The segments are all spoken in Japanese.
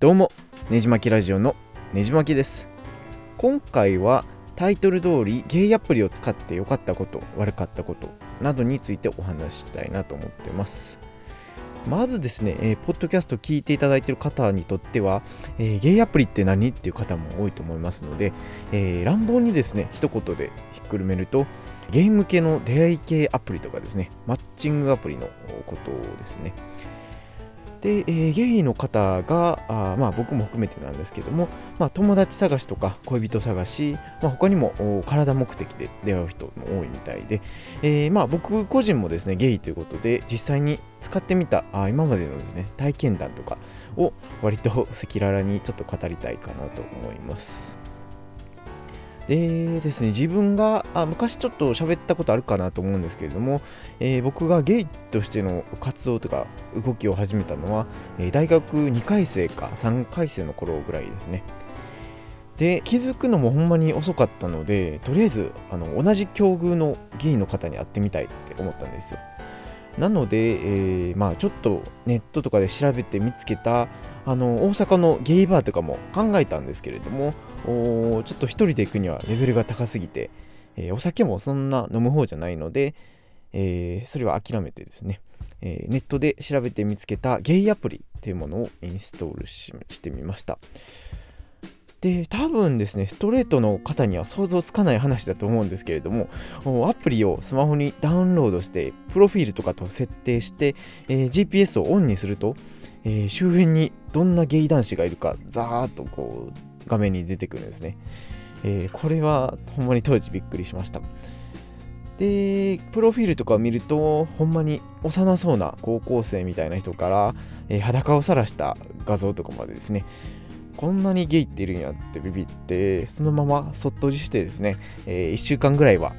どうもねじまきラジオのねじまきです今回はタイトル通りゲイアプリを使って良かったこと悪かったことなどについてお話ししたいなと思ってますまずですね、えー、ポッドキャスト聞いていただいている方にとっては、えー、ゲイアプリって何っていう方も多いと思いますので、えー、乱暴にですね、一言でひっくるめると、ゲーム系の出会い系アプリとかですね、マッチングアプリのことですね。で、えー、ゲイの方があ、まあ、僕も含めてなんですけども、まあ、友達探しとか恋人探し、まあ、他にも体目的で出会う人も多いみたいで、えー、まあ、僕個人もですねゲイということで実際に使ってみたあ今までのですね体験談とかを割と赤裸々にちょっと語りたいかなと思います。でですね、自分があ昔ちょっと喋ったことあるかなと思うんですけれども、えー、僕がゲイとしての活動とか動きを始めたのは、え、大学2回生か3回生の頃ぐらいですね。で気づくのもほんまに遅かったのでとりあえずあの同じ境遇のゲイの方に会ってみたいって思ったんですよ。なので、えー、まあ、ちょっとネットとかで調べて見つけたあの大阪のゲイバーとかも考えたんですけれどもちょっと1人で行くにはレベルが高すぎて、えー、お酒もそんな飲む方じゃないので、えー、それは諦めてですね、えネットで調べて見つけたゲイアプリというものをインストールしてみました。で多分ですねストレートの方には想像つかない話だと思うんですけれどもアプリをスマホにダウンロードしてプロフィールとかと設定して、えー、GPS をオンにすると、えー、周辺にどんなゲイ男子がいるかザーッとこう画面に出てくるんですね、えー、これはほんまに当時びっくりしました。でプロフィールとかを見るとほんまに幼そうな高校生みたいな人から、え、裸を晒した画像とかまでですねこんなにゲイっているんやってビビってそのままそっとじしてですね、えー、1週間ぐらいは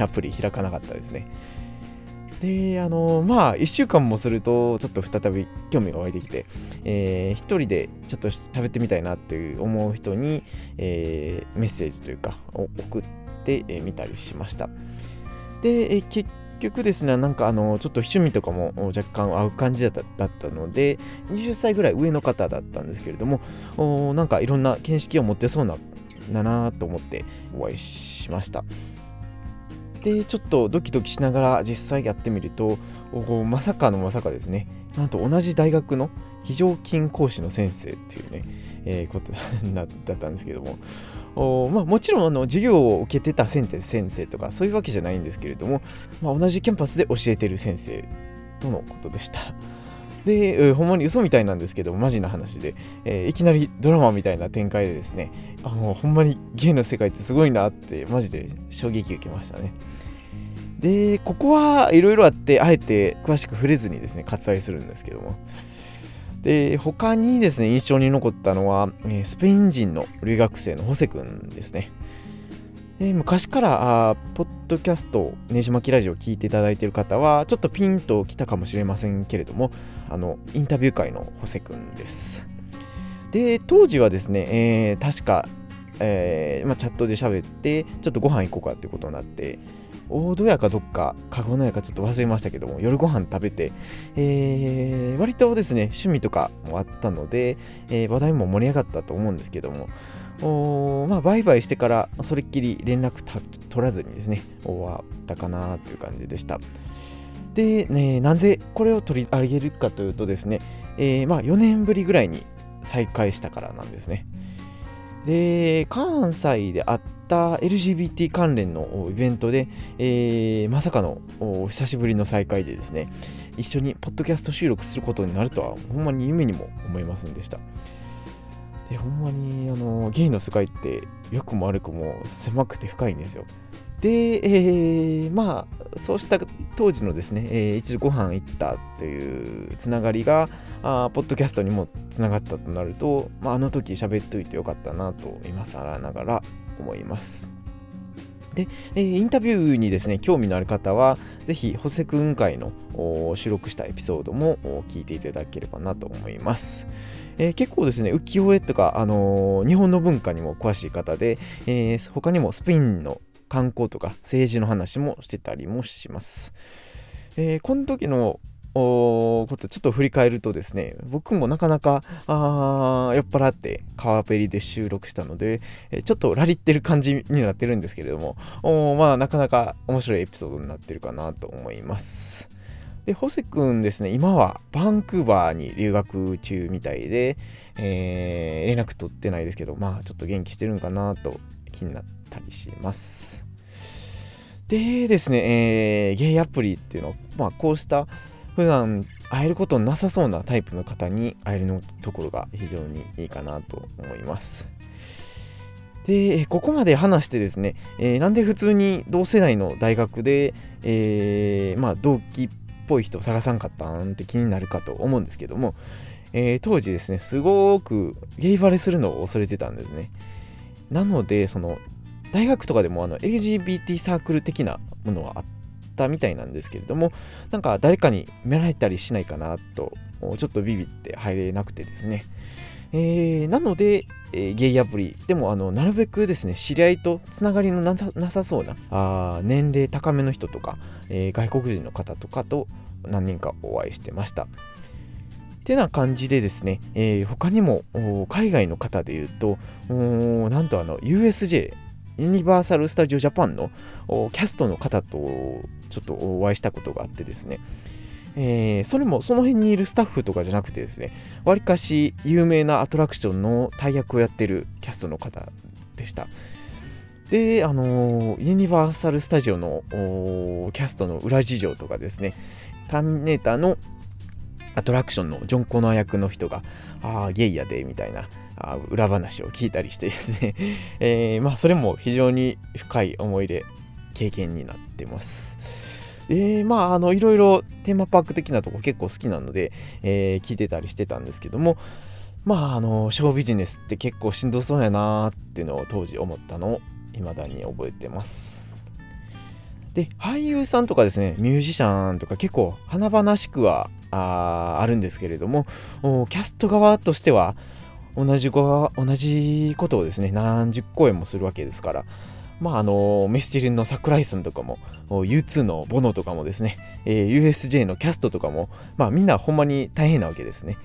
アプリ開かなかったですね。であのまあ1週間もするとちょっと再び興味が湧いてきて、えー、一人でちょっと食べてみたいなっていう思う人に、えー、メッセージというかを送ってみたりしました。で、えー、結局ですね、なんかあの、ちょっと趣味とかも若干合う感じだったので、20歳ぐらい上の方だったんですけれども、おなんかいろんな見識を持ってそうな、だなと思ってお会いしました。で、ちょっとドキドキしながら実際やってみると、まさかのまさかですね、なんと同じ大学の非常勤講師の先生っていうね、えー、ことだったんですけども、おまあ、もちろんあの授業を受けてた先生とかそういうわけじゃないんですけれども、まあ、同じキャンパスで教えてる先生とのことでした。で、ほんまに嘘みたいなんですけど、マジな話で、えー、いきなりドラマみたいな展開でですね、あのほんまにゲイの世界ってすごいなって、マジで衝撃受けましたね。で、ここはいろいろあって、あえて詳しく触れずにですね、割愛するんですけども、で、他にですね、印象に残ったのは、え、スペイン人の留学生のホセ君ですね。で昔からあポッドキャスト、ねじまきラジオを聞いていただいている方は、ちょっとピンときたかもしれませんけれども、あの、インタビュー会のホセ君です。で、当時はですね、えー、確か、えーまあ、チャットで喋って、ちょっとご飯行こうかってことになって、大戸屋かどっか、カゴの屋かちょっと忘れましたけども、夜ご飯食べて、えー、割とですね、趣味とかもあったので、えー、話題も盛り上がったと思うんですけども、おまあ、バイバイしてから、それっきり連絡取らずにですね、終わったかなという感じでした。で、ね、なぜこれを取り上げるかというとですね、えー、まあ、4年ぶりぐらいに再開したからなんですね。で、関西であった LGBT 関連のイベントで、えー、まさかの久しぶりの再会でですね、一緒にポッドキャスト収録することになるとは、ほんまに夢にも思いませんでした。で、ほんまに、あの、ゲイの世界って良くも悪くも狭くて深いんですよ。で、えー、まあ、そうした当時のですね、えー、一度ご飯行ったっていうつながりが、あポッドキャストにもつながったとなると、まあ、あの時喋っといてよかったなと今更ながら思います。で、えー、インタビューにですね、興味のある方は、ぜひ、ホセ君会の収録したエピソードも聞いていただければなと思います。えー、結構ですね、浮世絵とか、あのー、日本の文化にも詳しい方で、えー、他にもスペインの観光とか政治の話もしてたりもします。えー、この時のことちょっと振り返るとですね僕もなかなかあ酔っ払って川べりで収録したのでちょっとラリってる感じになってるんですけれどもおまあなかなか面白いエピソードになってるかなと思いますで、ホセ君ですね、今はバンクーバーに留学中みたいで、えー、連絡取ってないですけど、まあちょっと元気してるんかなと気になったりします。でですね、えー、ゲイアプリっていうのまあこうした普段会えることなさそうなタイプの方に会えるのところが非常にいいかなと思います。で、ここまで話してですね、えー、なんで普通に同世代の大学で、えー、まあ同期っぽい人を探さんかったんって気になるかと思うんですけども、えー、当時ですね、すごくゲイバレするのを恐れてたんですね。なので、その、大学とかでもあの LGBT サークル的なものはあってったみたいなんですけれども、なんか誰かに見られたりしないかなと、ちょっとビビって入れなくてですね。えー、なので、えー、ゲイアプリでもあのなるべくですね知り合いとつながりのなさそうなあ年齢高めの人とか、えー、外国人の方とかと何人かお会いしてました。てな感じでですね、えー、他にも海外の方で言うと、なんとあの USJ ユニバーサル・スタジオ・ジャパンのキャストの方とちょっとお会いしたことがあってですね、えー、それもその辺にいるスタッフとかじゃなくてですね、わりかし有名なアトラクションの大役をやってるキャストの方でした。で、あのー、ユニバーサル・スタジオのキャストの裏事情とかですね、ターミネーターのアトラクションのジョン・コナー役の人が、ああ、ゲイやで、みたいな、あ裏話を聞いたりしてですね、えー、まあ、それも非常に深い思い出、経験になってます。え、まあ、あの、いろいろテーマパーク的なとこ結構好きなので、えー、聞いてたりしてたんですけども、まあ、あの、ショービジネスって結構しんどそうやなーっていうのを当時思ったのを未だに覚えてます。で、俳優さんとかですね、ミュージシャンとか結構華々しくはああるんですけれども、キャスト側としては同じ同じことをですね、何十公演もするわけですから、まああの、メスチルの桜井さんとかも、U2 のボノとかもですね、えー、USJ のキャストとかも、まあみんなほんまに大変なわけですね。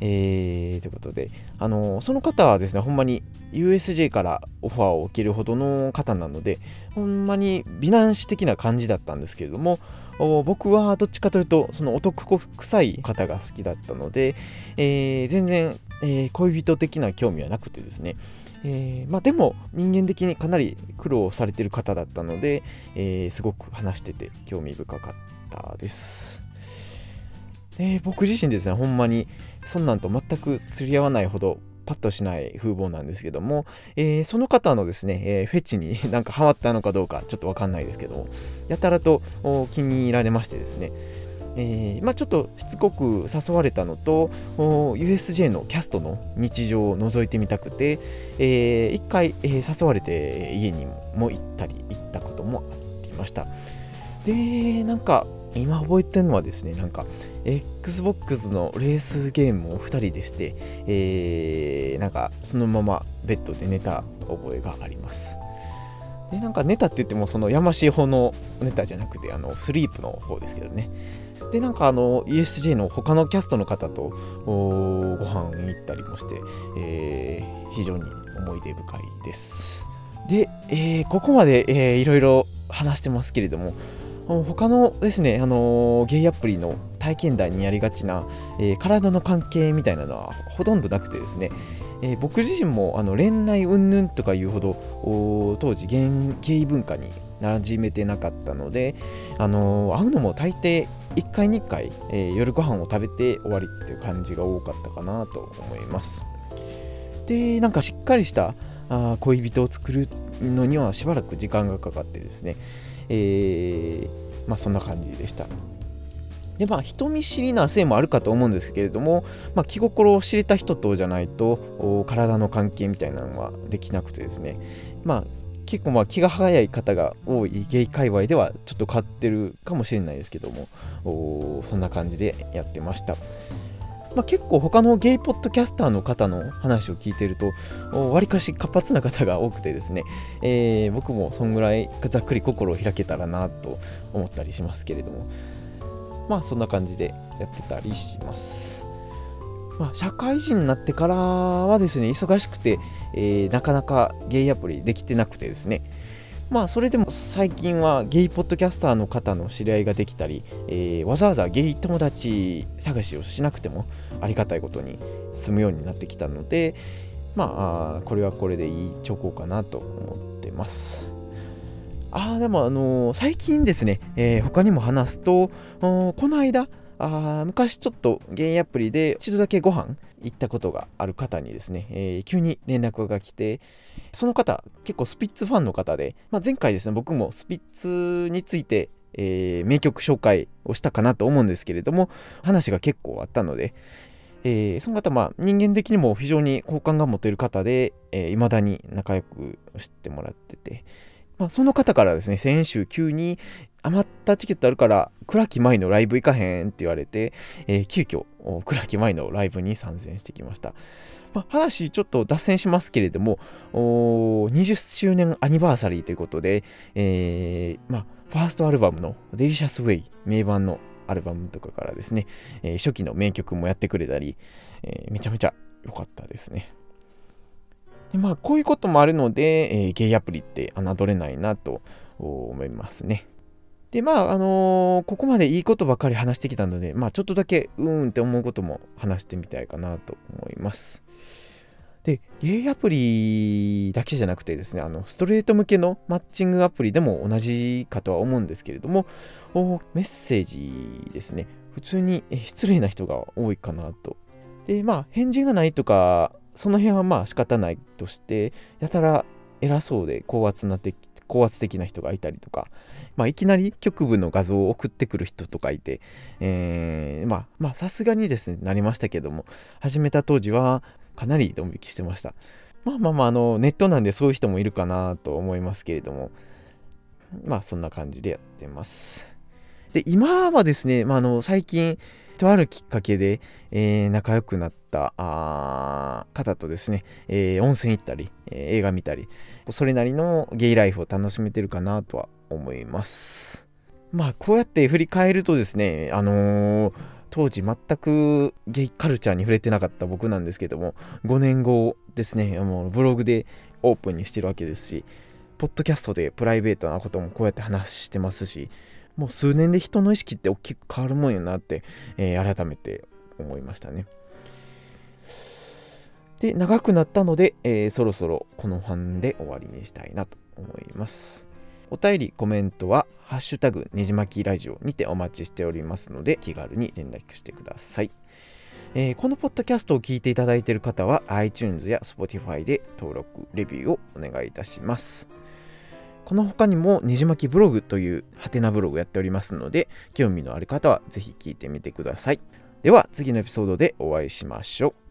えー、ということで、あのその方はですね、ほんまに USJ からオファーを受けるほどの方なので、ほんまに美男子的な感じだったんですけれども、僕はどっちかというと、その男臭い方が好きだったので、えー、全然、えー、恋人的な興味はなくてですね、えー、まあ、でも人間的にかなり苦労されてる方だったので、えすごく話してて興味深かったです。で僕自身ですね、ほんまにそんなんと全く釣り合わないほどパッとしない風貌なんですけども、えー、その方のですね、えー、フェチに なんかハマったのかどうかちょっとわかんないですけど、やたらと気に入られましてですね、えー、まあ、ちょっとしつこく誘われたのと USJ のキャストの日常を覗いてみたくて、えー、一回、えー、誘われて家にも行ったり行ったこともありましたでなんか今覚えてるのはですね、なんか、Xbox のレースゲームを2人でして、えー、なんか、そのままベッドで寝た覚えがあります。で、なんか寝たって言っても、そのやましい方のネタじゃなくて、あの、スリープの方ですけどね。で、なんかあの、USJ の他のキャストの方とご飯に行ったりもして、えー、非常に思い出深いです。で、えー、ここまで、えー、いろいろ話してますけれども、他のですね、あのー、ゲイアプリの体験談にやりがちな、えー、体の関係みたいなのはほとんどなくてですね、えー、僕自身もあの恋愛云々とかいうほど当時ゲイ文化に馴染めてなかったので、あの会うのも大抵1回2回、え夜ご飯を食べて終わりっていう感じが多かったかなと思います。で、なんかしっかりしたあ恋人を作るのにはしばらく時間がかかってですね、えー、まあそんな感じでした。でまあ人見知りなせいもあるかと思うんですけれども、まあ、気心を知れた人とじゃないと体の関係みたいなのはできなくてですねまあ結構まあ気が早い方が多いゲイ界隈ではちょっと変わってるかもしれないですけどもそんな感じでやってました。まあ、結構他のゲイポッドキャスターの方の話を聞いてると、わりかし活発な方が多くてですね、えー、僕もそんぐらいざっくり心を開けたらなと思ったりしますけれども。まあそんな感じでやってたりしますまあ、社会人になってからはですね忙しくて、えー、なかなかゲイアプリできてなくてですね。まあそれでも最近はゲイポッドキャスターの方の知り合いができたり、えー、わざわざゲイ友達探しをしなくてもありがたいことに済むようになってきたのでまあこれはこれでいい兆候かなと思ってます。ああでもあのー、最近ですね、えー、他にも話すとこの間あ昔ちょっとゲイアプリで一度だけご飯行ったことがある方にですね、えー、急に連絡が来て、その方、結構スピッツファンの方で、まあ、前回ですね、僕もスピッツについて、えー、名曲紹介をしたかなと思うんですけれども、話が結構あったので、えー、その方、まあ、人間的にも非常に好感が持てる方で、えー、未だに仲良くしてもらってて、まあ、その方からですね、先週急に余ったチケットあるから倉木舞のライブ行かへんって言われて、えー、急遽倉木舞のライブに参戦してきました。まあ、話ちょっと脱線しますけれども、20周年アニバーサリーということで、えー、まあ、ファーストアルバムのデリシャスウェイ、名盤のアルバムとかからですね、えー、初期の名曲もやってくれたり、えー、めちゃめちゃ良かったですね。でまあ、こういうこともあるので、えー、ゲイアプリって侮れないなと思いますね。で、まあ、あのー、ここまでいいことばかり話してきたので、まあ、ちょっとだけ、うーんって思うことも話してみたいかなと思います。で、ゲイアプリだけじゃなくてですね、あの、ストレート向けのマッチングアプリでも同じかとは思うんですけれども、メッセージですね、普通に失礼な人が多いかなと。で、まあ、返事がないとか、その辺はまあ仕方ないとして、やたら偉そうで高圧なって高圧的な人がいたりとか、まあ、いきなり局部の画像を送ってくる人とかいて、えー、まあまあさすがにですねなりましたけども始めた当時はかなりドン引きしてました。まあまあまああのネットなんでそういう人もいるかなと思いますけれどもまあそんな感じでやってます。で今はですね、まあ、あの最近とあるきっかけで、えー、仲良くなったあ方とですね、えー、温泉行ったり、えー、映画見たり、それなりのゲイライフを楽しめてるかなとは思います。まあ、こうやって振り返るとですね、あのー、当時全くゲイカルチャーに触れてなかった僕なんですけども、5年後ですね、もうブログでオープンにしてるわけですし、ポッドキャストでプライベートなこともこうやって話してますし、もう数年で人の意識って大きく変わるもんやなって、えー、改めて思いましたね。で、長くなったので、えー、そろそろこの班で終わりにしたいなと思います。お便り、コメントは、ハッシュタグねじまきラジオにてお待ちしておりますので、気軽に連絡してください。えー、このポッドキャストを聞いていただいている方は、iTunes や Spotify で登録、レビューをお願いいたします。この他にもねじ巻きブログというハテナブログやっておりますので、興味のある方はぜひ聞いてみてください。では次のエピソードでお会いしましょう。